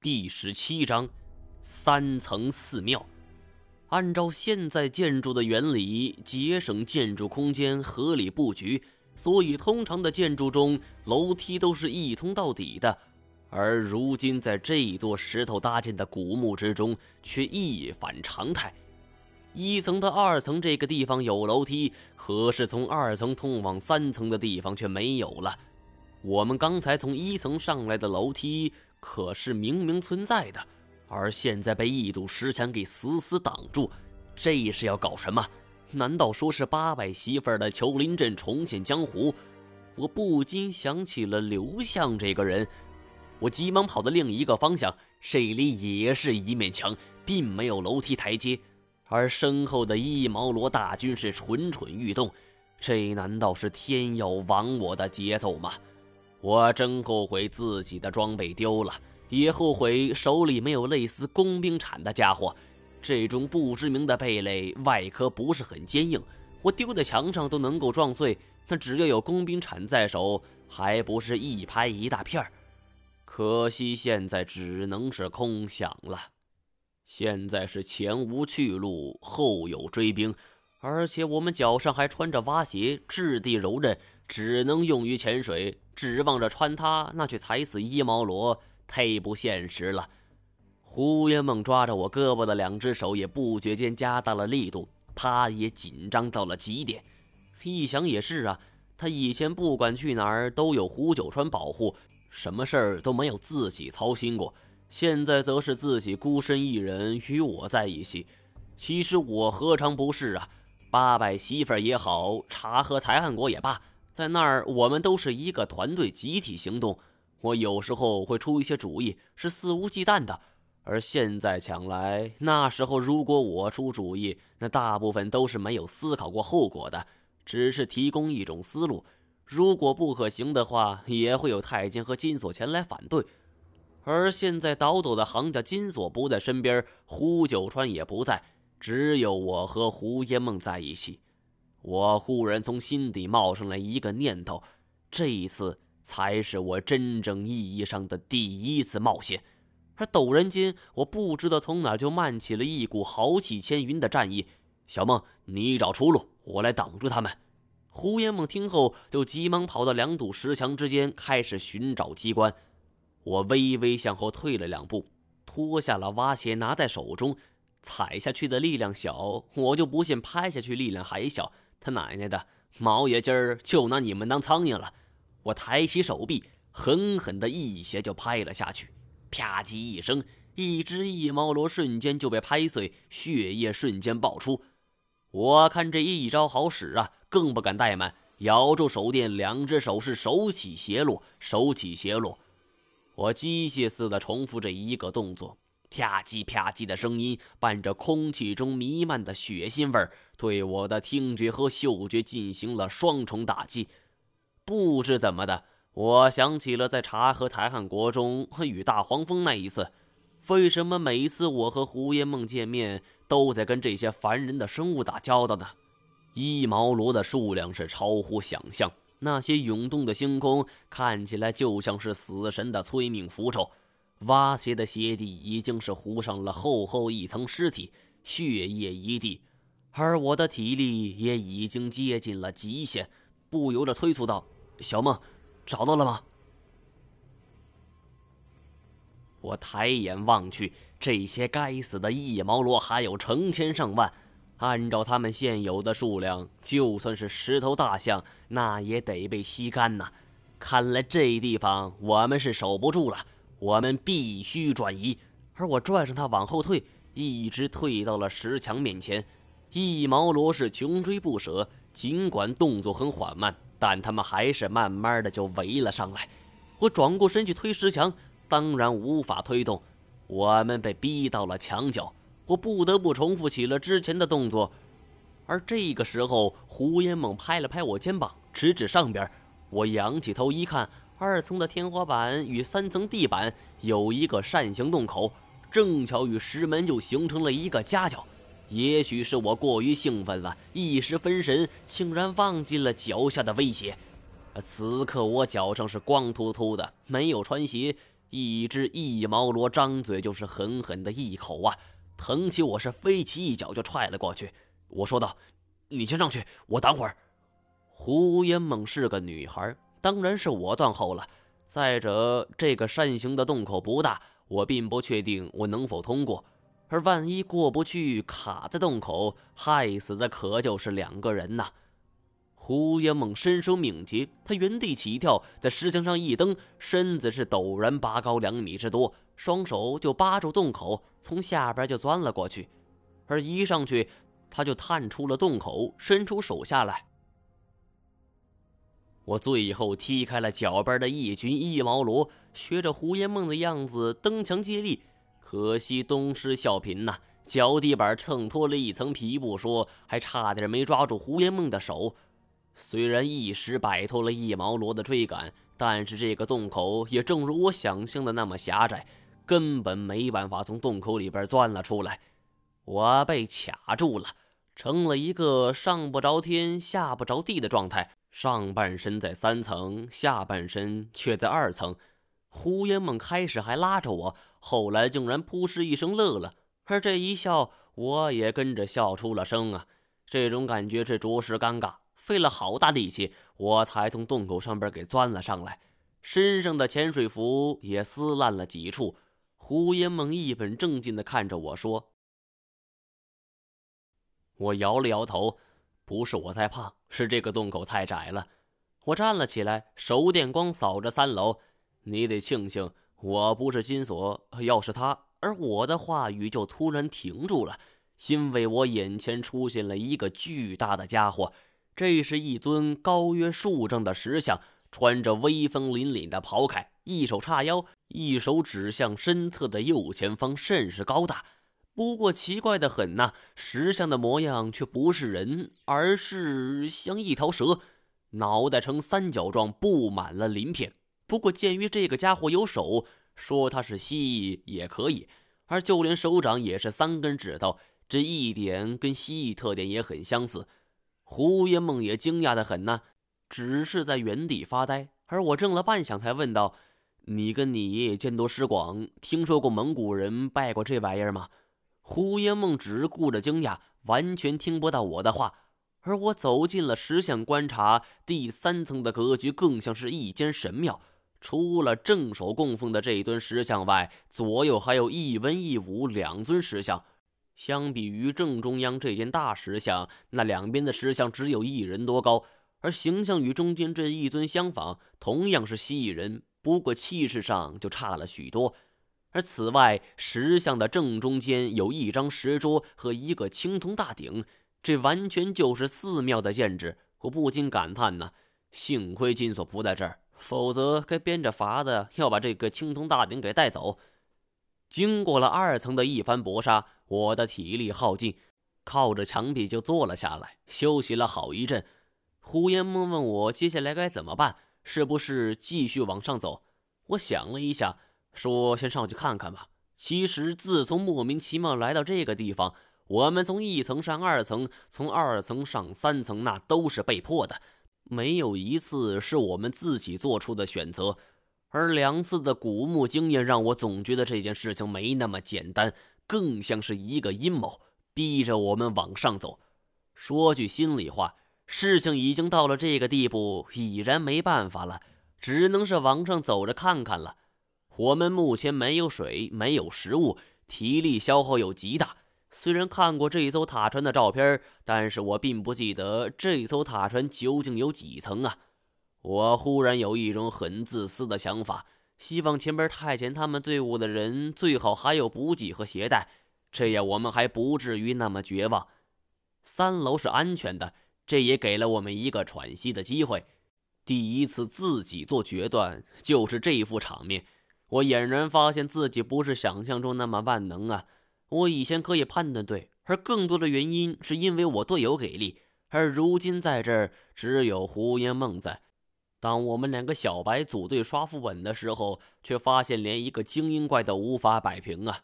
第十七章，三层寺庙。按照现在建筑的原理，节省建筑空间，合理布局，所以通常的建筑中楼梯都是一通到底的。而如今在这座石头搭建的古墓之中，却一反常态。一层到二层这个地方有楼梯，可是从二层通往三层的地方却没有了。我们刚才从一层上来的楼梯。可是明明存在的，而现在被一堵石墙给死死挡住，这是要搞什么？难道说是八百媳妇的求林阵重现江湖？我不禁想起了刘向这个人，我急忙跑到另一个方向，这里也是一面墙，并没有楼梯台阶，而身后的一毛罗大军是蠢蠢欲动，这难道是天要亡我的节奏吗？我真后悔自己的装备丢了，也后悔手里没有类似工兵铲的家伙。这种不知名的贝类外壳不是很坚硬，我丢在墙上都能够撞碎。那只要有工兵铲在手，还不是一拍一大片儿？可惜现在只能是空想了。现在是前无去路，后有追兵，而且我们脚上还穿着蛙鞋，质地柔韧，只能用于潜水。指望着穿它，那去踩死一毛罗，忒不现实了。胡延梦抓着我胳膊的两只手也不觉间加大了力度，他也紧张到了极点。一想也是啊，他以前不管去哪儿都有胡九川保护，什么事儿都没有自己操心过。现在则是自己孤身一人与我在一起。其实我何尝不是啊？八百媳妇儿也好，茶和台汉国也罢。在那儿，我们都是一个团队，集体行动。我有时候会出一些主意，是肆无忌惮的；而现在想来，那时候如果我出主意，那大部分都是没有思考过后果的，只是提供一种思路。如果不可行的话，也会有太监和金锁前来反对。而现在倒斗的行家金锁不在身边，胡九川也不在，只有我和胡烟梦在一起。我忽然从心底冒上来一个念头：这一次才是我真正意义上的第一次冒险。而陡然间，我不知道从哪就漫起了一股豪气千云的战意。小梦，你找出路，我来挡住他们。胡延梦听后，就急忙跑到两堵石墙之间，开始寻找机关。我微微向后退了两步，脱下了蛙鞋，拿在手中。踩下去的力量小，我就不信拍下去力量还小。他奶奶的，毛爷今儿就拿你们当苍蝇了！我抬起手臂，狠狠的一鞋就拍了下去，啪叽一声，一只一毛罗瞬间就被拍碎，血液瞬间爆出。我看这一招好使啊，更不敢怠慢，咬住手电，两只手是手起斜落，手起斜落。我机械似的重复这一个动作。啪叽啪叽的声音伴着空气中弥漫的血腥味儿，对我的听觉和嗅觉进行了双重打击。不知怎么的，我想起了在茶和台汉国中与大黄蜂那一次。为什么每一次我和胡烟梦见面，都在跟这些烦人的生物打交道呢？一毛罗的数量是超乎想象，那些涌动的星空看起来就像是死神的催命符咒。挖鞋的鞋底已经是糊上了厚厚一层尸体，血液一地，而我的体力也已经接近了极限，不由得催促道：“小梦，找到了吗？”我抬眼望去，这些该死的一毛罗还有成千上万，按照他们现有的数量，就算是十头大象，那也得被吸干呐！看来这地方我们是守不住了。我们必须转移，而我拽上他往后退，一直退到了石墙面前。一毛罗是穷追不舍，尽管动作很缓慢，但他们还是慢慢的就围了上来。我转过身去推石墙，当然无法推动。我们被逼到了墙角，我不得不重复起了之前的动作。而这个时候，胡烟猛拍了拍我肩膀，指指上边。我仰起头一看。二层的天花板与三层地板有一个扇形洞口，正巧与石门就形成了一个夹角。也许是我过于兴奋了，一时分神，竟然忘记了脚下的威胁。此刻我脚上是光秃秃的，没有穿鞋，一只一毛罗张嘴就是狠狠的一口啊！疼起我是飞起一脚就踹了过去。我说道：“你先上去，我等会儿。”胡烟梦是个女孩，当然是我断后了。再者，这个扇形的洞口不大，我并不确定我能否通过。而万一过不去，卡在洞口，害死的可就是两个人呐！胡烟梦身手敏捷，他原地起跳，在石墙上一蹬，身子是陡然拔高两米之多，双手就扒住洞口，从下边就钻了过去。而一上去，他就探出了洞口，伸出手下来。我最后踢开了脚边的一群一毛罗，学着胡烟梦的样子蹬墙借力。可惜东施效颦呐，脚底板蹭脱了一层皮不说，还差点没抓住胡烟梦的手。虽然一时摆脱了一毛罗的追赶，但是这个洞口也正如我想象的那么狭窄，根本没办法从洞口里边钻了出来。我被卡住了，成了一个上不着天、下不着地的状态，上半身在三层，下半身却在二层。胡烟梦开始还拉着我，后来竟然扑哧一声乐了，而这一笑，我也跟着笑出了声啊！这种感觉是着实尴尬。费了好大力气，我才从洞口上边给钻了上来，身上的潜水服也撕烂了几处。胡烟梦一本正经的看着我说：“我摇了摇头，不是我太胖，是这个洞口太窄了。”我站了起来，手电光扫着三楼。你得庆幸我不是金锁，要是他，而我的话语就突然停住了，因为我眼前出现了一个巨大的家伙。这是一尊高约数丈的石像，穿着威风凛凛的袍铠，一手叉腰，一手指向身侧的右前方，甚是高大。不过奇怪的很呐，石像的模样却不是人，而是像一条蛇，脑袋呈三角状，布满了鳞片。不过鉴于这个家伙有手，说他是蜥蜴也可以，而就连手掌也是三根指头，这一点跟蜥蜴特点也很相似。胡爷梦也惊讶的很呐，只是在原地发呆。而我怔了半晌，才问道：“你跟你爷爷见多识广，听说过蒙古人拜过这玩意儿吗？”胡烟梦只顾着惊讶，完全听不到我的话。而我走进了石像，观察第三层的格局，更像是一间神庙。除了正手供奉的这一尊石像外，左右还有一文一武两尊石像。相比于正中央这件大石像，那两边的石像只有一人多高，而形象与中间这一尊相仿，同样是蜥蜴人，不过气势上就差了许多。而此外，石像的正中间有一张石桌和一个青铜大鼎，这完全就是寺庙的建制。我不禁感叹呢，幸亏金锁不在这儿，否则该编着法子要把这个青铜大鼎给带走。经过了二层的一番搏杀。我的体力耗尽，靠着墙壁就坐了下来，休息了好一阵。胡烟梦问我接下来该怎么办，是不是继续往上走？我想了一下，说先上去看看吧。其实自从莫名其妙来到这个地方，我们从一层上二层，从二层上三层，那都是被迫的，没有一次是我们自己做出的选择。而两次的古墓经验让我总觉得这件事情没那么简单。更像是一个阴谋，逼着我们往上走。说句心里话，事情已经到了这个地步，已然没办法了，只能是往上走着看看了。我们目前没有水，没有食物，体力消耗又极大。虽然看过这艘塔船的照片，但是我并不记得这艘塔船究竟有几层啊！我忽然有一种很自私的想法。希望前边太监他们队伍的人最好还有补给和携带，这样我们还不至于那么绝望。三楼是安全的，这也给了我们一个喘息的机会。第一次自己做决断，就是这副场面。我俨然发现自己不是想象中那么万能啊！我以前可以判断对，而更多的原因是因为我队友给力，而如今在这儿只有胡烟梦在。当我们两个小白组队刷副本的时候，却发现连一个精英怪都无法摆平啊！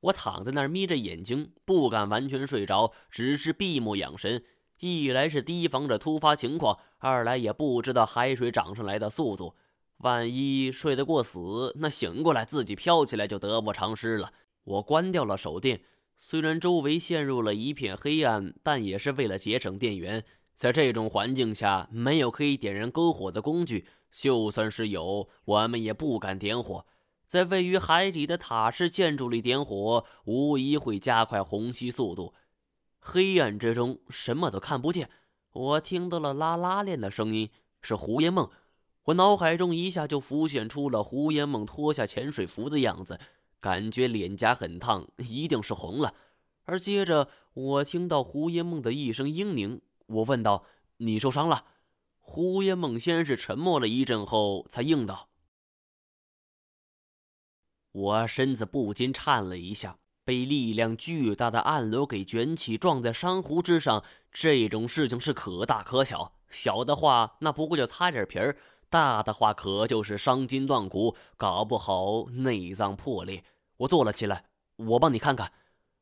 我躺在那儿眯着眼睛，不敢完全睡着，只是闭目养神。一来是提防着突发情况，二来也不知道海水涨上来的速度。万一睡得过死，那醒过来自己飘起来就得不偿失了。我关掉了手电，虽然周围陷入了一片黑暗，但也是为了节省电源。在这种环境下，没有可以点燃篝火的工具，就算是有，我们也不敢点火。在位于海底的塔式建筑里点火，无疑会加快虹吸速度。黑暗之中，什么都看不见。我听到了拉拉链的声音，是胡烟梦。我脑海中一下就浮现出了胡烟梦脱下潜水服的样子，感觉脸颊很烫，一定是红了。而接着，我听到胡烟梦的一声嘤咛，我问道：“你受伤了？”胡烟梦先是沉默了一阵后，才应道：“我身子不禁颤了一下，被力量巨大的暗流给卷起，撞在珊瑚之上。这种事情是可大可小，小的话那不过就擦点皮儿。”大的话可就是伤筋断骨，搞不好内脏破裂。我坐了起来，我帮你看看。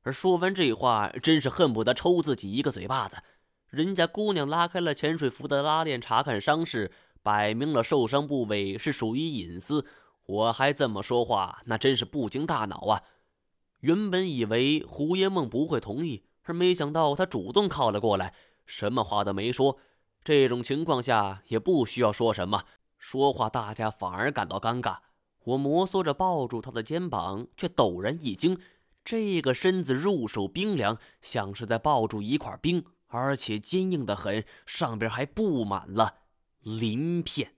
而说完这话，真是恨不得抽自己一个嘴巴子。人家姑娘拉开了潜水服的拉链，查看伤势，摆明了受伤部位是属于隐私。我还这么说话，那真是不经大脑啊！原本以为胡烟梦不会同意，而没想到她主动靠了过来，什么话都没说。这种情况下也不需要说什么。说话，大家反而感到尴尬。我摩挲着抱住他的肩膀，却陡然一惊。这个身子入手冰凉，像是在抱住一块冰，而且坚硬的很，上边还布满了鳞片。